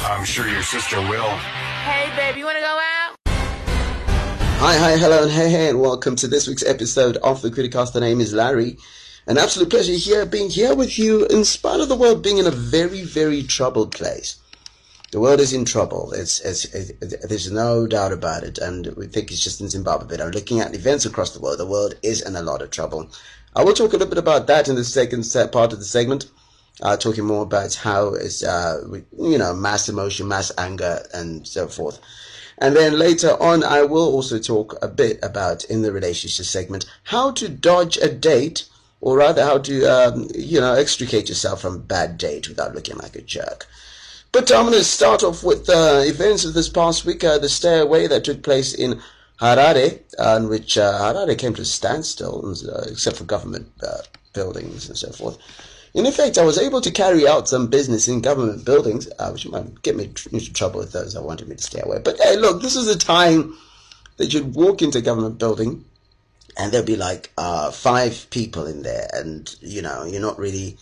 I'm sure your sister will. Hey, baby, you want to go out? Hi, hi, hello, and hey, hey, and welcome to this week's episode of the Criticast. The name is Larry. An absolute pleasure here, being here with you, in spite of the world being in a very, very troubled place. The world is in trouble. It's, it's, it, there's no doubt about it, and we think it's just in Zimbabwe. But I'm looking at events across the world. The world is in a lot of trouble. I will talk a little bit about that in the second part of the segment. Uh, talking more about how it's, uh, you know, mass emotion, mass anger, and so forth. And then later on, I will also talk a bit about, in the relationship segment, how to dodge a date, or rather how to, um, you know, extricate yourself from a bad date without looking like a jerk. But I'm going to start off with uh, events of this past week, uh, the stay away that took place in Harare, uh, in which Harare came to a standstill, uh, except for government uh, buildings and so forth. In effect, I was able to carry out some business in government buildings, uh, which might get me into trouble with those that wanted me to stay away. But hey, look, this is a time that you'd walk into a government building and there'll be like uh, five people in there, and you know, you're not really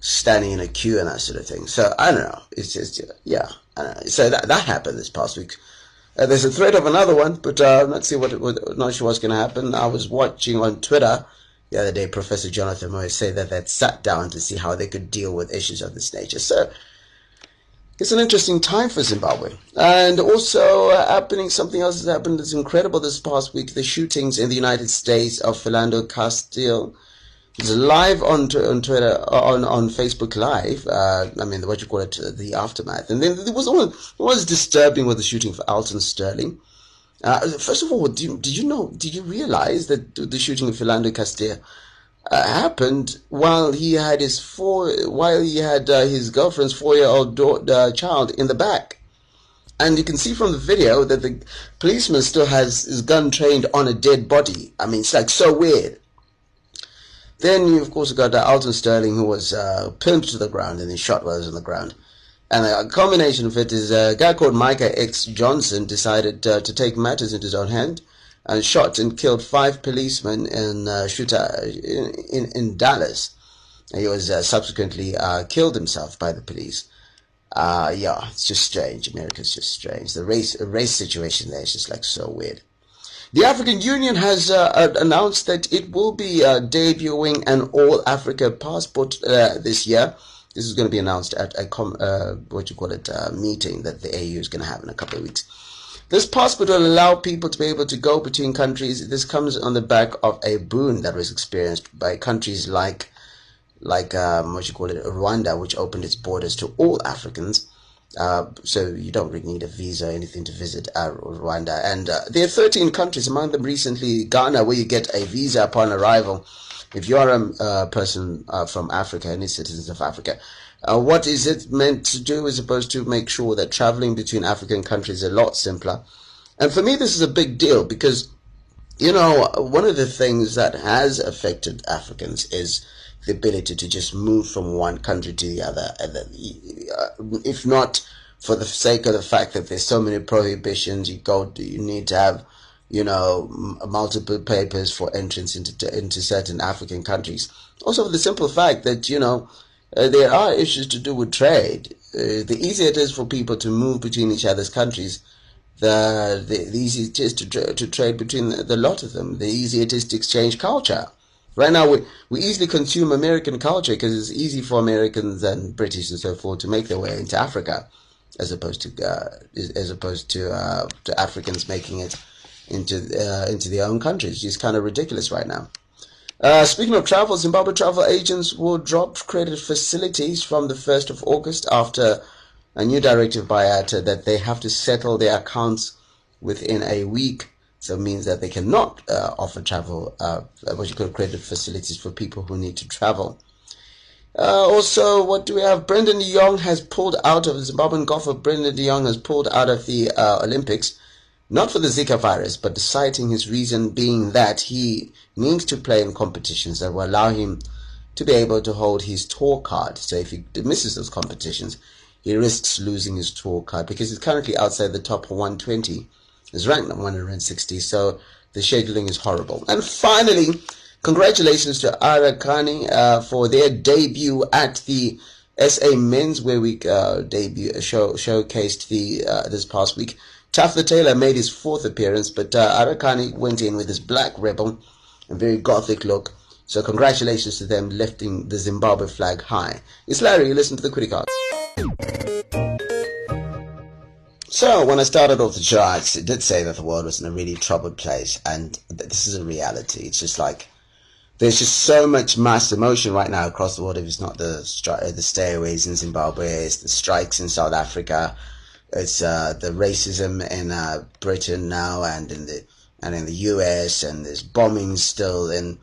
standing in a queue and that sort of thing. So I don't know. It's just yeah. So that that happened this past week. Uh, there's a threat of another one, but uh, let's see what, what not sure what's going to happen. I was watching on Twitter the other day, Professor Jonathan Moyo said that they'd sat down to see how they could deal with issues of this nature. So it's an interesting time for Zimbabwe. And also uh, happening, something else has happened that's incredible this past week. The shootings in the United States of Philando Castile. It's live on, on Twitter, on, on Facebook Live. Uh, I mean, what you call it, the aftermath. And then there was one, was disturbing with the shooting for Alton Sterling. Uh, first of all, did you, you, know, did you realize that the shooting of Philando Castile uh, happened while he had his four, while he had uh, his girlfriend's four-year-old daughter, child in the back? And you can see from the video that the policeman still has his gun trained on a dead body. I mean, it's like so weird. Then you, of course, got uh, Alton Sterling, who was uh, pinned to the ground and then shot while he was on the ground. And a combination of it is a guy called Micah X. Johnson decided uh, to take matters into his own hand and shot and killed five policemen in uh, shooter in, in, in, Dallas. He was uh, subsequently uh, killed himself by the police. Uh, yeah, it's just strange. America's just strange. The race race situation there is just like so weird. The African Union has uh, announced that it will be debuting an all Africa passport this year. This is going to be announced at a com, uh, what you call it uh, meeting that the AU is going to have in a couple of weeks. This passport will allow people to be able to go between countries. This comes on the back of a boon that was experienced by countries like, like um, what you call it, Rwanda, which opened its borders to all Africans. Uh, so you don't really need a visa or anything to visit uh, Rwanda. And uh, there are 13 countries, among them recently Ghana, where you get a visa upon arrival if you are a uh, person uh, from Africa, any citizens of Africa, uh, what is it meant to do as opposed to make sure that traveling between African countries is a lot simpler? And for me, this is a big deal because, you know, one of the things that has affected Africans is the ability to just move from one country to the other. Uh, if not for the sake of the fact that there's so many prohibitions, you go, you need to have you know, m- multiple papers for entrance into into certain African countries. Also, the simple fact that you know uh, there are issues to do with trade. Uh, the easier it is for people to move between each other's countries, the the, the easier it is to tra- to trade between the, the lot of them. The easier it is to exchange culture. Right now, we, we easily consume American culture because it's easy for Americans and British and so forth to make their way into Africa, as opposed to uh, as opposed to uh, to Africans making it into uh, into their own countries. It's kind of ridiculous right now. Uh, speaking of travel, Zimbabwe travel agents will drop credit facilities from the 1st of August after a new directive by IATA that they have to settle their accounts within a week. So it means that they cannot uh, offer travel, uh, what you call credit facilities for people who need to travel. Uh, also, what do we have? Brendon Jong has pulled out of Zimbabwean golfer. Brendon Jong has pulled out of the uh, Olympics, not for the Zika virus, but citing his reason being that he needs to play in competitions that will allow him to be able to hold his tour card. So if he misses those competitions, he risks losing his tour card because he's currently outside the top 120. He's ranked at 160, so the scheduling is horrible. And finally, congratulations to Arakani uh, for their debut at the SA Menswear Week uh, debut show showcased the uh, this past week. Tough the Taylor made his fourth appearance, but uh, Arakani went in with his black rebel, a very gothic look. So congratulations to them lifting the Zimbabwe flag high. It's Larry, listen to the Criticast. So when I started off the charts, I did say that the world was in a really troubled place, and this is a reality. It's just like there's just so much mass emotion right now across the world. If it's not the stri- the stayaways in Zimbabwe, it's the strikes in South Africa, it's uh, the racism in uh, Britain now, and in the and in the US, and there's bombings still in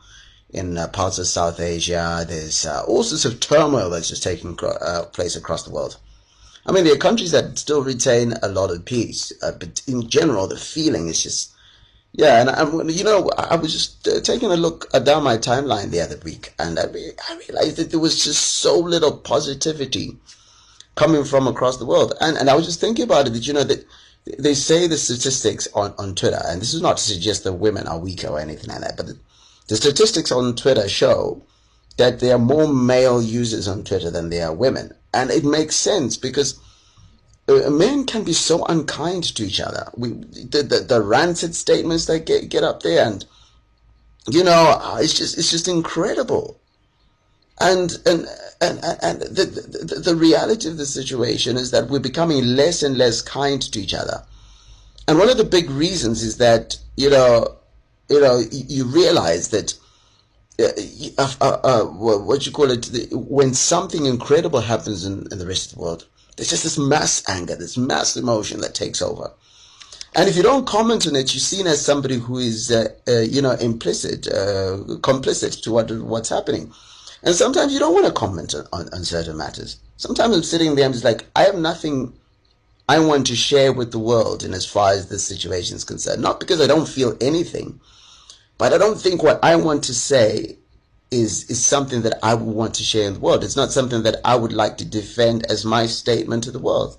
in uh, parts of South Asia. There's uh, all sorts of turmoil that's just taking uh, place across the world. I mean, there are countries that still retain a lot of peace, uh, but in general, the feeling is just, yeah. And I'm, you know, I was just taking a look down my timeline the other week, and I, re- I realized that there was just so little positivity coming from across the world. And and I was just thinking about it. Did you know that they say the statistics on on Twitter, and this is not to suggest that women are weaker or anything like that, but the, the statistics on Twitter show that there are more male users on Twitter than there are women. And it makes sense because uh, men can be so unkind to each other. We the the, the rancid statements they get get up there, and you know, it's just it's just incredible. And and and and the, the the reality of the situation is that we're becoming less and less kind to each other. And one of the big reasons is that you know, you know, you realize that uh, uh, uh, what you call it, when something incredible happens in, in, the rest of the world, there's just this mass anger, this mass emotion that takes over. And if you don't comment on it, you're seen as somebody who is, uh, uh, you know, implicit, uh, complicit to what what's happening. And sometimes you don't want to comment on, on certain matters. Sometimes I'm sitting there, I'm just like, I have nothing I want to share with the world in as far as this situation is concerned. Not because I don't feel anything, but I don't think what I want to say is is something that I would want to share in the world. It's not something that I would like to defend as my statement to the world.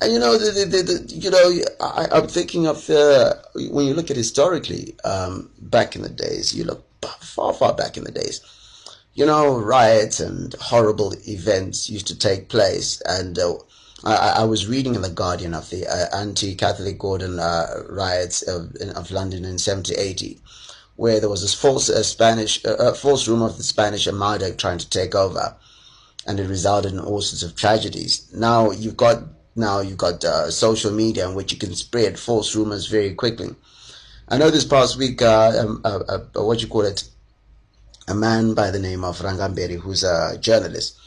And you know, the, the, the, you know, I, am thinking of the when you look at historically, um, back in the days, you look far, far back in the days. You know, riots and horrible events used to take place, and uh, I, I, was reading in the Guardian of the uh, anti-Catholic Gordon uh, riots of, of, London in 1780, where there was this false uh, Spanish, uh, uh, false rumor of the Spanish Armada trying to take over, and it resulted in all sorts of tragedies. Now you've got now you've got social media in which you can spread false rumors very quickly. I know this past week, um, what you call it, a man by the name of Rangamberi, who's a journalist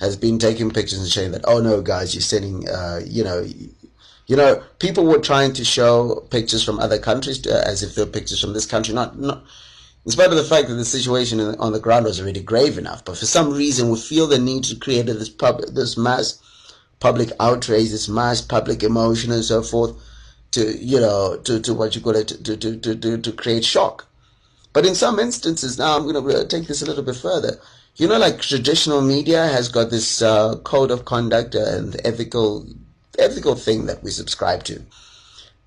has been taking pictures and showing that, oh no, guys, you're sending, uh, you know, you know, people were trying to show pictures from other countries to, as if they're pictures from this country, not, not, in spite of the fact that the situation on the ground was already grave enough. But for some reason, we feel the need to create this public, this mass public outrage, this mass public emotion and so forth to, you know, to, to what you call it, to, to, to, to, to create shock. But in some instances, now I'm going to take this a little bit further you know, like traditional media has got this uh, code of conduct and ethical ethical thing that we subscribe to.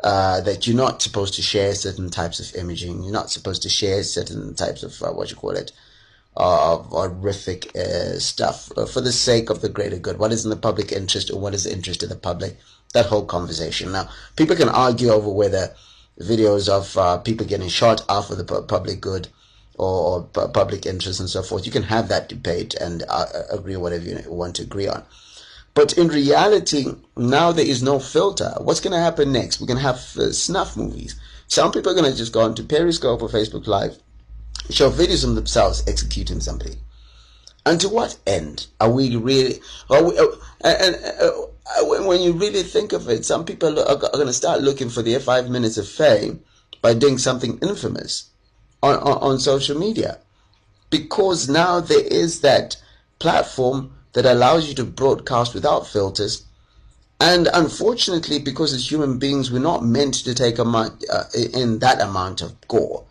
Uh, that you're not supposed to share certain types of imaging. You're not supposed to share certain types of uh, what you call it, uh, horrific uh, stuff uh, for the sake of the greater good. What is in the public interest, or what is the interest of the public? That whole conversation. Now, people can argue over whether videos of uh, people getting shot are for the public good or, or public interest and so forth. You can have that debate and uh, agree whatever you want to agree on. But in reality, now there is no filter. What's going to happen next? We're going to have uh, snuff movies. Some people are going to just go onto Periscope or Facebook Live, show videos of themselves executing somebody. And to what end are we really? Are we, uh, and, uh, when you really think of it, some people are, are going to start looking for their five minutes of fame by doing something infamous on, on, on social media. because now there is that platform that allows you to broadcast without filters. And unfortunately, because as human beings, we're not meant to take a, uh, in that amount of gore.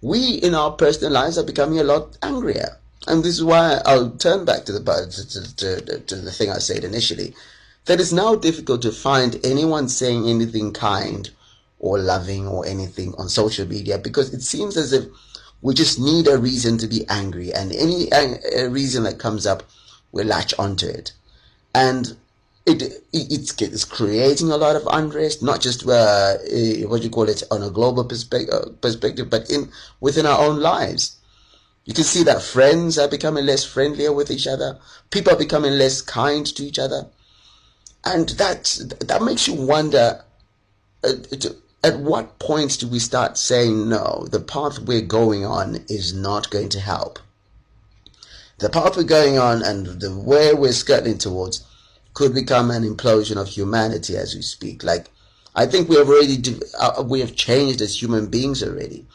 We, in our personal lives, are becoming a lot angrier. And this is why I'll turn back to the, to, to, to the thing I said initially, that it's now difficult to find anyone saying anything kind or loving or anything on social media because it seems as if we just need a reason to be angry, and any reason that comes up, we latch onto it, and it, it's, it's creating a lot of unrest, not just uh, eh, what you call it on a global perspective, uh, perspective, but in within our own lives. You can see that friends are becoming less friendlier with each other. People are becoming less kind to each other, and that that makes you wonder. Uh, at what point do we start saying no the path we're going on is not going to help? The path we're going on and the way we're skirting towards could become an implosion of humanity as we speak. Like i think we have already uh, we have changed as human beings already.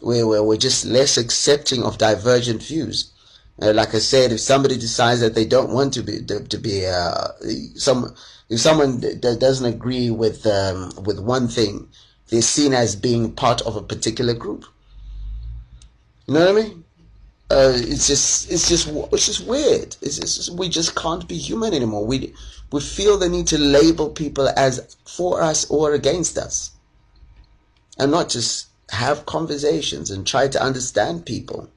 We're, we're just less accepting of divergent views uh, like I said, if somebody decides that they don't want to be to, to be uh, some if someone doesn't agree with um, with one thing, they're seen as being part of a particular group. You know what I mean? Uh, it's just it's just it's just weird. It's just, we just can't be human anymore. We we feel the need to label people as for us or against us, and not just have conversations and try to understand people,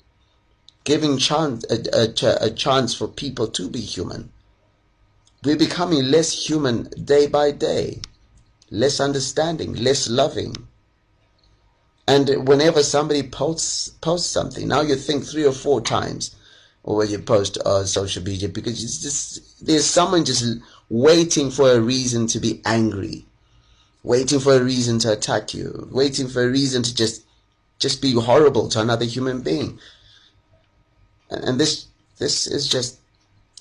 giving chance a, a, a chance for people to be human. We're becoming less human day by day, less understanding, less loving. And whenever somebody posts posts something, now you think three or four times or when you post on social media because it's just there's someone just waiting for a reason to be angry, waiting for a reason to attack you, waiting for a reason to just just be horrible to another human being. And, this this is just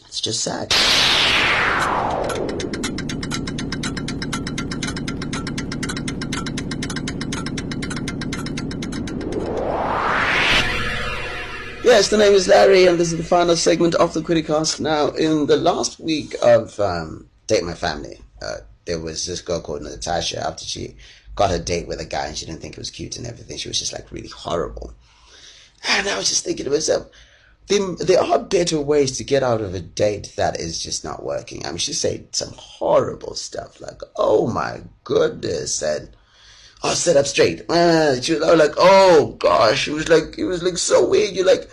it's just sad. Yes, the name is Larry, and this is the final segment of the Criticast. Now, in the last week of um, Date My Family, uh, there was this girl called Natasha. After she got a date with a guy and she didn't think it was cute and everything, she was just like really horrible. And I was just thinking to myself, there, are better ways to get out of a date that is just not working. I mean, she said some horrible stuff like, oh my goodness, and oh, sit up straight. Uh, she was like, oh gosh, it was like, it was like so weird. You're like,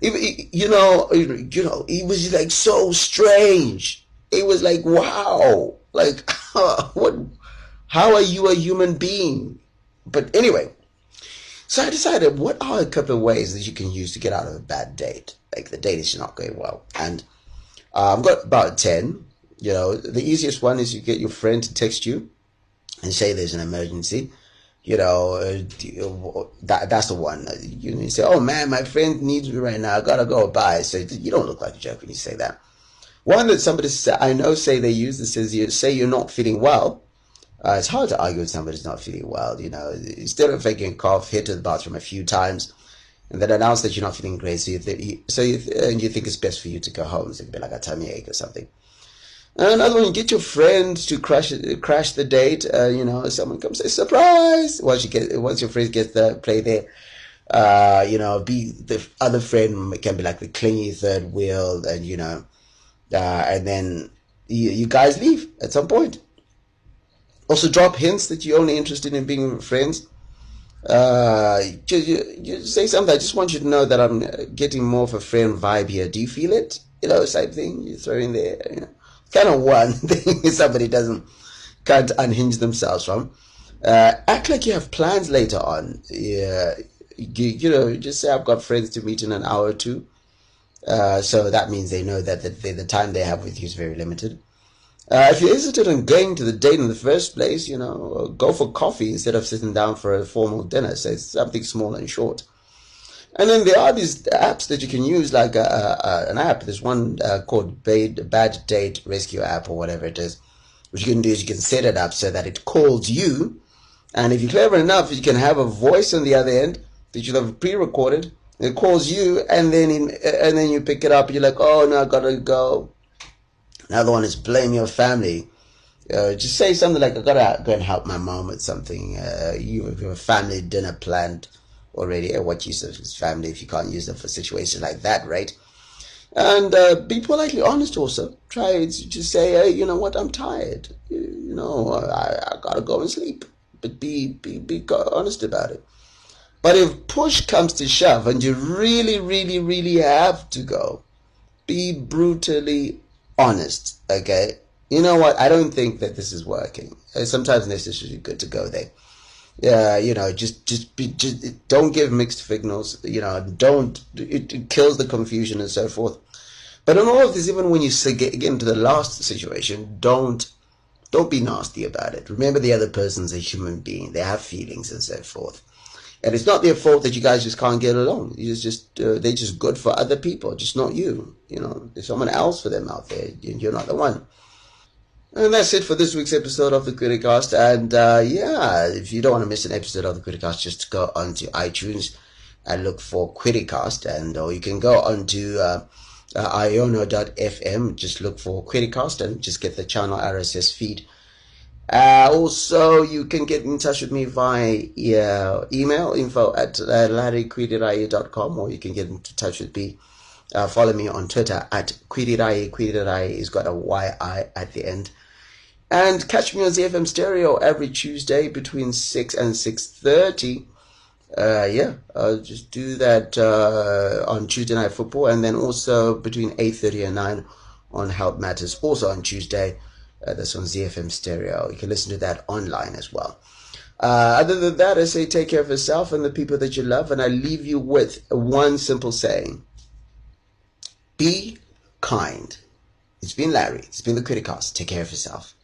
you know, you know, it was like so strange. It was like, wow, like, what, how are you a human being? But anyway, so I decided, what are a couple of ways that you can use to get out of a bad date? Like the date is not going well. And uh, I've got about 10. You know, the easiest one is you get your friend to text you and say there's an emergency you know, uh, that that's the one. You, say, "Oh man, my friend needs me right now. I gotta go by." So you don't look like a jerk when you say that. One that somebody I know say they use this is you say you're not feeling well. Uh, it's hard to argue with somebody who's not feeling well. You know, instead of faking a cough, hit to the bathroom a few times, and then announce that you're not feeling great. So you th- so you th- and you think it's best for you to go home. So it could be like a tummy ache or something. Another one, you get your friend to crash crash the date. Uh, you know, someone comes say surprise. Once you get once your friend gets the play there, uh, you know, be the other friend can be like the clingy third wheel, and you know, uh, and then you, you guys leave at some point. Also, drop hints that you're only interested in being friends. Uh, you, say something. I just want you to know that I'm getting more of a friend vibe here. Do you feel it? You know, same thing. You throw in there. You know kind of one thing somebody doesn't can't unhinge themselves from. Uh, act like you have plans later on. Yeah, you, you, know, just say I've got friends to meet in an hour or two. Uh, so that means they know that the, the, time they have with you is very limited. Uh, if you hesitate on going to the date in the first place, you know, uh, go for coffee instead of sitting down for a formal dinner. So something small and short. And then there are these apps that you can use, like a, a, an app. There's one uh, called Bad, Bad Date Rescue app or whatever it is. What you can do is you can set it up so that it calls you. And if you're clever enough, you can have a voice on the other end that you have pre-recorded It calls you, and then in, and then you pick it up. You're like, oh no, I gotta go. Another one is blame your family. Uh, just say something like, I gotta go and help my mom with something. Uh, you have a family dinner planned already. Uh, what use of his family if you can't use them for situations like that, right? And uh, be politely honest also. Try to just say, hey, you know what, I'm tired. You, you know, I, I gotta go and sleep. But be, be, be honest about it. But if push comes to shove and you really, really, really have to go, be brutally honest, okay? You know what? I don't think that this is working. Uh, sometimes it's just good to go there. Yeah, you know, just just be just don't give mixed signals. You know, don't it, it kills the confusion and so forth. But in all of this, even when you get into the last situation, don't don't be nasty about it. Remember, the other person's a human being; they have feelings and so forth. And it's not their fault that you guys just can't get along. You just uh, they're just good for other people, just not you. You know, there's someone else for them out there. You're not the one. And that's it for this week's episode of the Criticast. And uh, yeah, if you don't want to miss an episode of the Criticast, just go onto iTunes and look for Criticast, and or you can go onto uh, uh, iono.fm, just look for Criticast, and just get the channel RSS feed. Uh, also, you can get in touch with me via uh, email info at uh, larrykwirirayi.com, or you can get in touch with me. Uh, follow me on Twitter at Kwirirayi. Kwirirayi is got a Y-I at the end. And catch me on ZiFM Stereo every Tuesday between 6 and 6.30. Uh, yeah, I'll just do that uh, on Tuesday Night Football and then also between 8.30 and 9 on Health Matters, also on Tuesday. Uh, that's on ZiFM Stereo. You can listen to that online as well. Uh, other than that, I say take care of yourself and the people that you love, and I leave you with one simple saying. Be kind. It's been Larry. It's been the Criticast. Take care of yourself.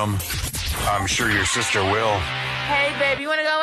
I'm sure your sister will. Hey, baby, you wanna go